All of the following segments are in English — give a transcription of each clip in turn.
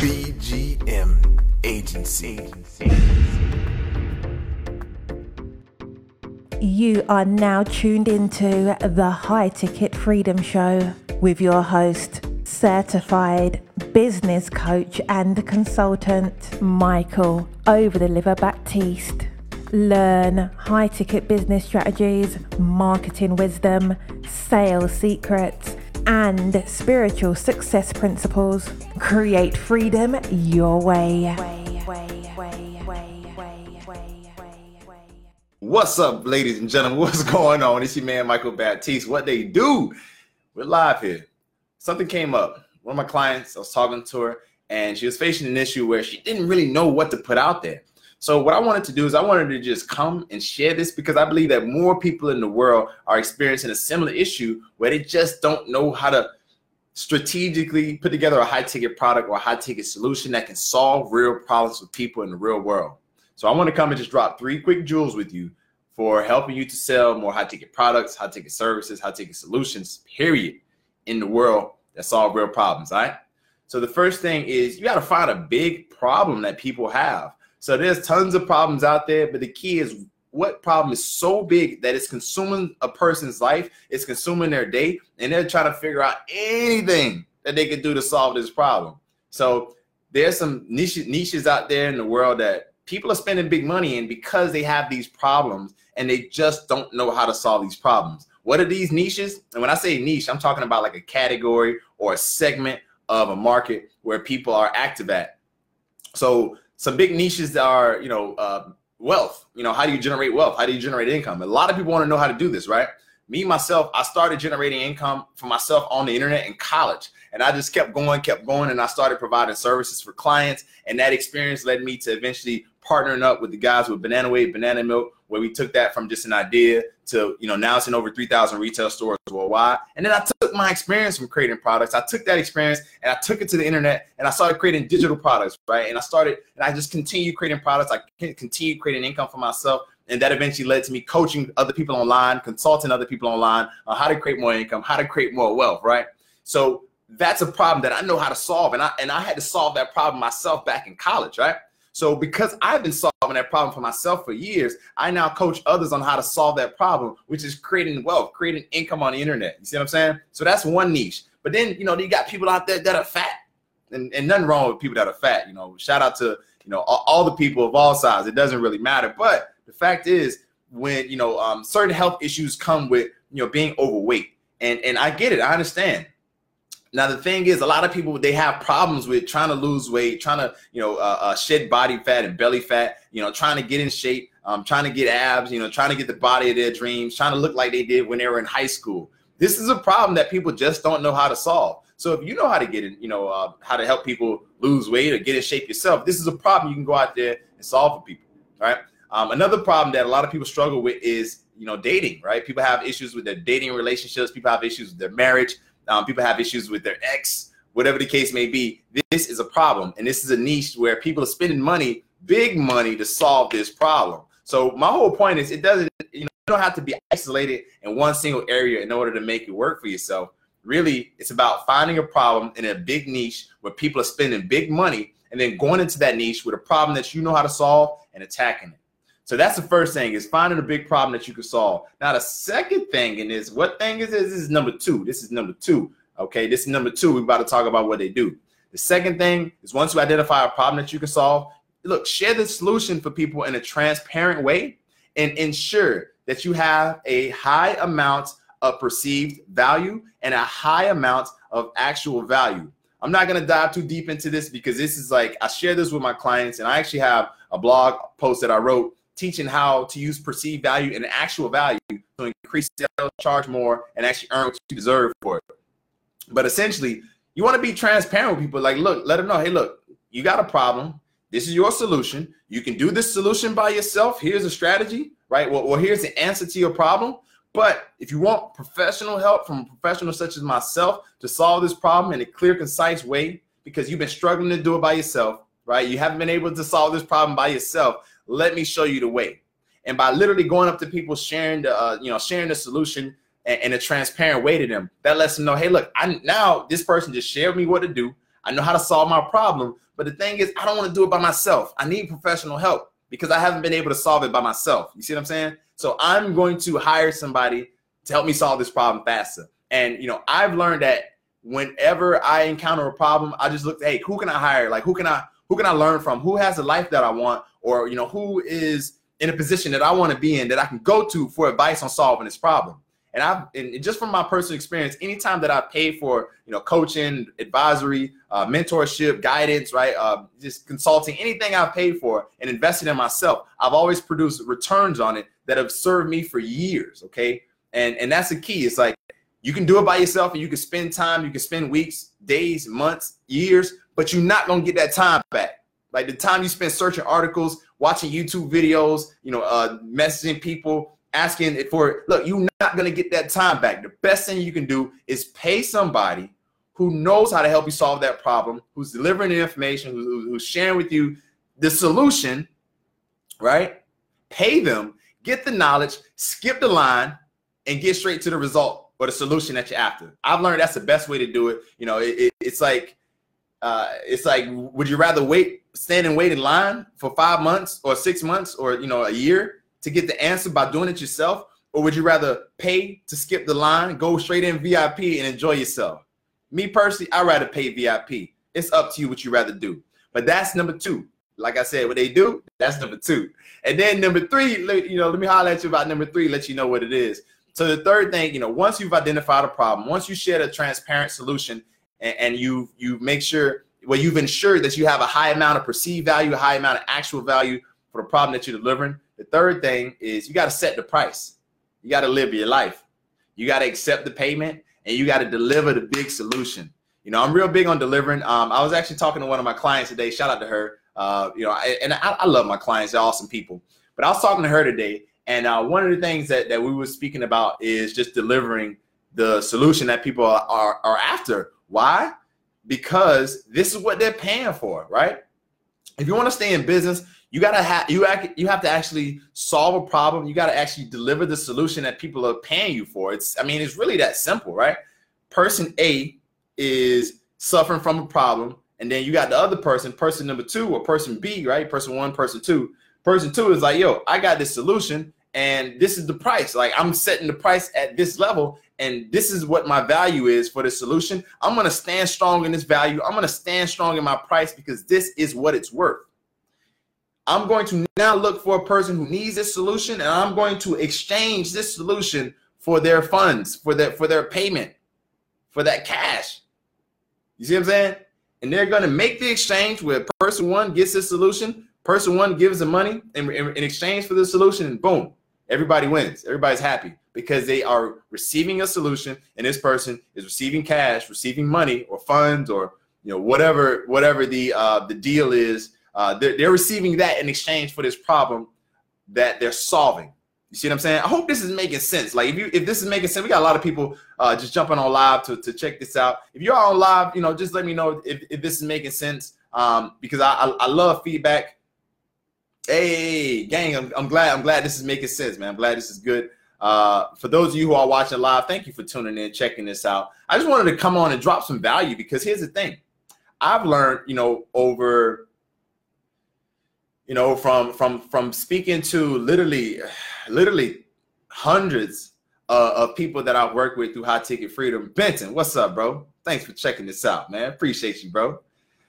BGM Agency. You are now tuned into the High Ticket Freedom Show with your host, certified business coach and consultant, Michael Over the Liver Baptiste. Learn high ticket business strategies, marketing wisdom, sales secrets, and spiritual success principles. Create freedom your way. What's up, ladies and gentlemen? What's going on? It's your man Michael Baptiste. What they do? We're live here. Something came up. One of my clients, I was talking to her, and she was facing an issue where she didn't really know what to put out there. So what I wanted to do is I wanted to just come and share this because I believe that more people in the world are experiencing a similar issue where they just don't know how to strategically put together a high ticket product or a high ticket solution that can solve real problems with people in the real world. So I want to come and just drop three quick jewels with you for helping you to sell more high ticket products, high ticket services, high ticket solutions, period, in the world that solve real problems. All right. So the first thing is you got to find a big problem that people have. So there's tons of problems out there, but the key is what problem is so big that it's consuming a person's life, it's consuming their day, and they're trying to figure out anything that they can do to solve this problem. So there's some niche, niches out there in the world that people are spending big money in because they have these problems and they just don't know how to solve these problems. What are these niches? And when I say niche, I'm talking about like a category or a segment of a market where people are active at. So some big niches are, you know, uh, wealth. You know, how do you generate wealth? How do you generate income? A lot of people want to know how to do this, right? Me myself, I started generating income for myself on the internet in college, and I just kept going, kept going, and I started providing services for clients. And that experience led me to eventually partnering up with the guys with Banana Wave, Banana Milk, where we took that from just an idea to, you know, now it's in over 3,000 retail stores worldwide. And then I took my experience from creating products. I took that experience and I took it to the internet and I started creating digital products, right? And I started, and I just continued creating products. I continued creating income for myself. And that eventually led to me coaching other people online, consulting other people online on how to create more income, how to create more wealth, right? So that's a problem that I know how to solve. And I, and I had to solve that problem myself back in college, right? So because I've been solving that problem for myself for years, I now coach others on how to solve that problem, which is creating wealth, creating income on the internet. You see what I'm saying? So that's one niche. But then, you know, you got people out there that are fat. And, and nothing wrong with people that are fat. You know, shout out to, you know, all, all the people of all sizes. It doesn't really matter. But the fact is, when, you know, um, certain health issues come with, you know, being overweight. And, and I get it. I understand now the thing is, a lot of people they have problems with trying to lose weight, trying to you know uh, uh, shed body fat and belly fat, you know, trying to get in shape, um, trying to get abs, you know, trying to get the body of their dreams, trying to look like they did when they were in high school. This is a problem that people just don't know how to solve. So if you know how to get in, you know, uh, how to help people lose weight or get in shape yourself, this is a problem you can go out there and solve for people. Right. Um, another problem that a lot of people struggle with is you know dating. Right. People have issues with their dating relationships. People have issues with their marriage. Um, people have issues with their ex, whatever the case may be. This is a problem, and this is a niche where people are spending money, big money, to solve this problem. So my whole point is, it doesn't, you know, you don't have to be isolated in one single area in order to make it work for yourself. Really, it's about finding a problem in a big niche where people are spending big money, and then going into that niche with a problem that you know how to solve and attacking it. So that's the first thing is finding a big problem that you can solve. Now the second thing in this, what thing is this? This is number two. This is number two. Okay, this is number two. We're about to talk about what they do. The second thing is once you identify a problem that you can solve, look, share the solution for people in a transparent way and ensure that you have a high amount of perceived value and a high amount of actual value. I'm not going to dive too deep into this because this is like I share this with my clients and I actually have a blog post that I wrote teaching how to use perceived value and actual value to increase sales, charge more, and actually earn what you deserve for it. But essentially, you want to be transparent with people. Like, look, let them know, hey, look, you got a problem. This is your solution. You can do this solution by yourself. Here's a strategy, right? Well, well, here's the answer to your problem. But if you want professional help from professionals such as myself to solve this problem in a clear, concise way, because you've been struggling to do it by yourself, right? You haven't been able to solve this problem by yourself let me show you the way. And by literally going up to people, sharing the, uh, you know, sharing the solution in a transparent way to them, that lets them know, hey, look, I now this person just shared me what to do. I know how to solve my problem. But the thing is, I don't want to do it by myself. I need professional help because I haven't been able to solve it by myself. You see what I'm saying? So I'm going to hire somebody to help me solve this problem faster. And you know, I've learned that whenever I encounter a problem, I just look, hey, who can I hire? Like who can I who can I learn from? Who has the life that I want? Or you know, who is in a position that I want to be in that I can go to for advice on solving this problem. And I've and just from my personal experience, anytime that I pay for you know coaching, advisory, uh, mentorship, guidance, right, uh, just consulting, anything I've paid for and invested in myself, I've always produced returns on it that have served me for years. Okay, and and that's the key. It's like you can do it by yourself, and you can spend time, you can spend weeks, days, months, years, but you're not gonna get that time back. Like the time you spend searching articles, watching YouTube videos, you know, uh, messaging people, asking it for look, you're not gonna get that time back. The best thing you can do is pay somebody who knows how to help you solve that problem, who's delivering the information, who, who's sharing with you the solution, right? Pay them, get the knowledge, skip the line, and get straight to the result or the solution that you're after. I've learned that's the best way to do it. You know, it, it, it's like uh, it's like, would you rather wait, stand and wait in line for five months or six months or you know a year to get the answer by doing it yourself, or would you rather pay to skip the line, go straight in VIP, and enjoy yourself? Me personally, I'd rather pay VIP. It's up to you what you rather do. But that's number two. Like I said, what they do, that's number two. And then number three, you know, let me holler at you about number three, let you know what it is. So the third thing, you know, once you've identified a problem, once you share a transparent solution and, and you you make sure well you've ensured that you have a high amount of perceived value, a high amount of actual value for the problem that you're delivering. The third thing is you got to set the price. You got to live your life. You got to accept the payment and you got to deliver the big solution. You know, I'm real big on delivering. Um, I was actually talking to one of my clients today. Shout out to her. Uh, you know, I, and I, I, love my clients; they're awesome people. But I was talking to her today, and uh, one of the things that that we were speaking about is just delivering the solution that people are, are, are after. Why? Because this is what they're paying for, right? If you want to stay in business, you gotta have you act, you have to actually solve a problem. You gotta actually deliver the solution that people are paying you for. It's I mean it's really that simple, right? Person A is suffering from a problem, and then you got the other person, person number two, or person B, right? Person one, person two. Person two is like, yo, I got this solution, and this is the price. Like I'm setting the price at this level, and this is what my value is for the solution. I'm gonna stand strong in this value. I'm gonna stand strong in my price because this is what it's worth. I'm going to now look for a person who needs this solution, and I'm going to exchange this solution for their funds, for their for their payment, for that cash. You see what I'm saying? And they're going to make the exchange where person one gets the solution, person one gives the money in, in, in exchange for the solution, and boom, everybody wins. Everybody's happy because they are receiving a solution, and this person is receiving cash, receiving money or funds or you know whatever whatever the uh, the deal is uh, they're, they're receiving that in exchange for this problem that they're solving. You see what I'm saying? I hope this is making sense. Like if you if this is making sense, we got a lot of people uh, just jumping on live to, to check this out. If you're on live, you know, just let me know if, if this is making sense. Um, because I, I, I love feedback. Hey, gang, I'm, I'm glad I'm glad this is making sense, man. I'm glad this is good. Uh, for those of you who are watching live, thank you for tuning in, checking this out. I just wanted to come on and drop some value because here's the thing. I've learned, you know, over you know, from from from speaking to literally, literally hundreds uh, of people that I've worked with through High Ticket Freedom. Benton, what's up, bro? Thanks for checking this out, man. Appreciate you, bro.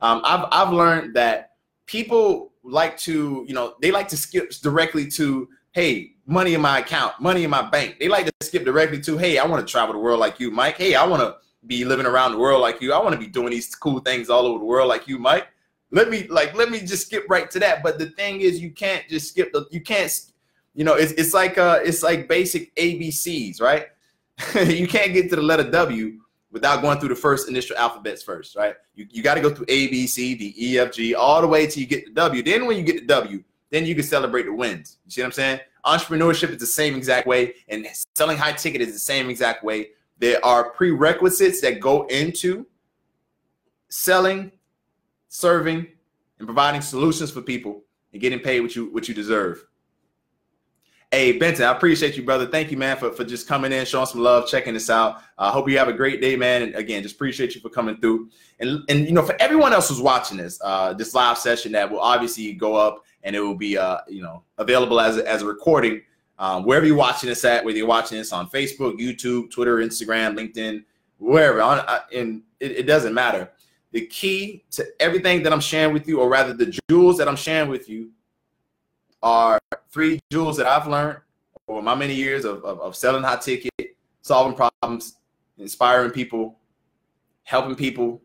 Um, I've I've learned that people like to, you know, they like to skip directly to, hey, money in my account, money in my bank. They like to skip directly to, hey, I want to travel the world like you, Mike. Hey, I want to be living around the world like you. I want to be doing these cool things all over the world like you, Mike let me like let me just skip right to that. But the thing is, you can't just skip the you can't you know it's it's like uh it's like basic ABCs, right? you can't get to the letter W without going through the first initial alphabets first, right? You, you got to go through A, B, C, D, E, F, G, all the way till you get to W. Then when you get to W, then you can celebrate the wins. You see what I'm saying? Entrepreneurship is the same exact way, and selling high ticket is the same exact way. There are prerequisites that go into selling serving and providing solutions for people and getting paid what you what you deserve. Hey, Benton, I appreciate you, brother. Thank you, man, for, for just coming in, showing some love, checking this out. I uh, hope you have a great day, man. And again, just appreciate you for coming through. And, and you know, for everyone else who's watching this, uh, this live session that will obviously go up and it will be, uh, you know, available as a, as a recording um, wherever you're watching this at, whether you're watching this on Facebook, YouTube, Twitter, Instagram, LinkedIn, wherever, on, and it, it doesn't matter. The key to everything that I'm sharing with you, or rather the jewels that I'm sharing with you, are three jewels that I've learned over my many years of, of, of selling high ticket, solving problems, inspiring people, helping people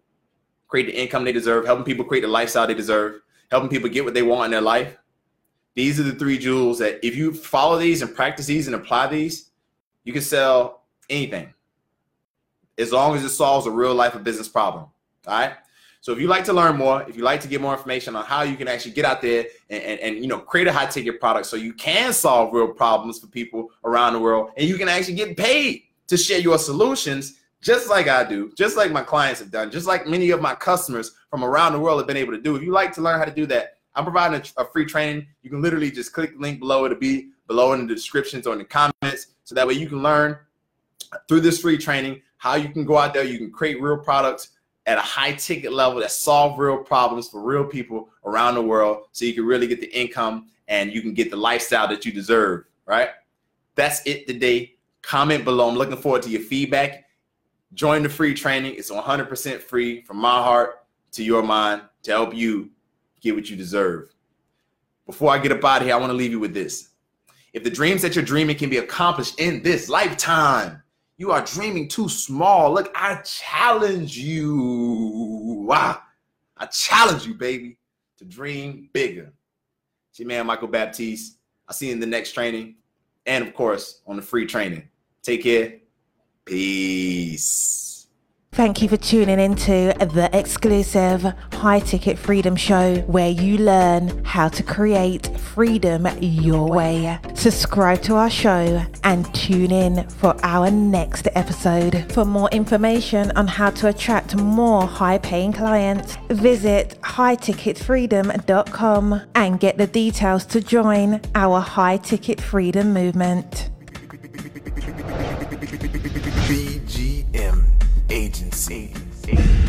create the income they deserve, helping people create the lifestyle they deserve, helping people get what they want in their life. These are the three jewels that if you follow these and practice these and apply these, you can sell anything as long as it solves a real life of business problem. All right. So if you like to learn more, if you like to get more information on how you can actually get out there and, and, and, you know create a high ticket product so you can solve real problems for people around the world and you can actually get paid to share your solutions just like I do, just like my clients have done, just like many of my customers from around the world have been able to do. If you like to learn how to do that, I'm providing a, a free training. You can literally just click the link below. It'll be below in the descriptions or in the comments. So that way you can learn through this free training how you can go out there, you can create real products at a high ticket level that solve real problems for real people around the world so you can really get the income and you can get the lifestyle that you deserve, right? That's it today. Comment below. I'm looking forward to your feedback. Join the free training. It's 100% free from my heart to your mind to help you get what you deserve. Before I get up out of here, I want to leave you with this. If the dreams that you're dreaming can be accomplished in this lifetime, you are dreaming too small. Look, I challenge you. I challenge you, baby, to dream bigger. See, man, Michael Baptiste. I'll see you in the next training. And of course, on the free training. Take care. Peace. Thank you for tuning into the exclusive High Ticket Freedom Show, where you learn how to create freedom your way. Subscribe to our show and tune in for our next episode. For more information on how to attract more high paying clients, visit highticketfreedom.com and get the details to join our High Ticket Freedom movement. see. see.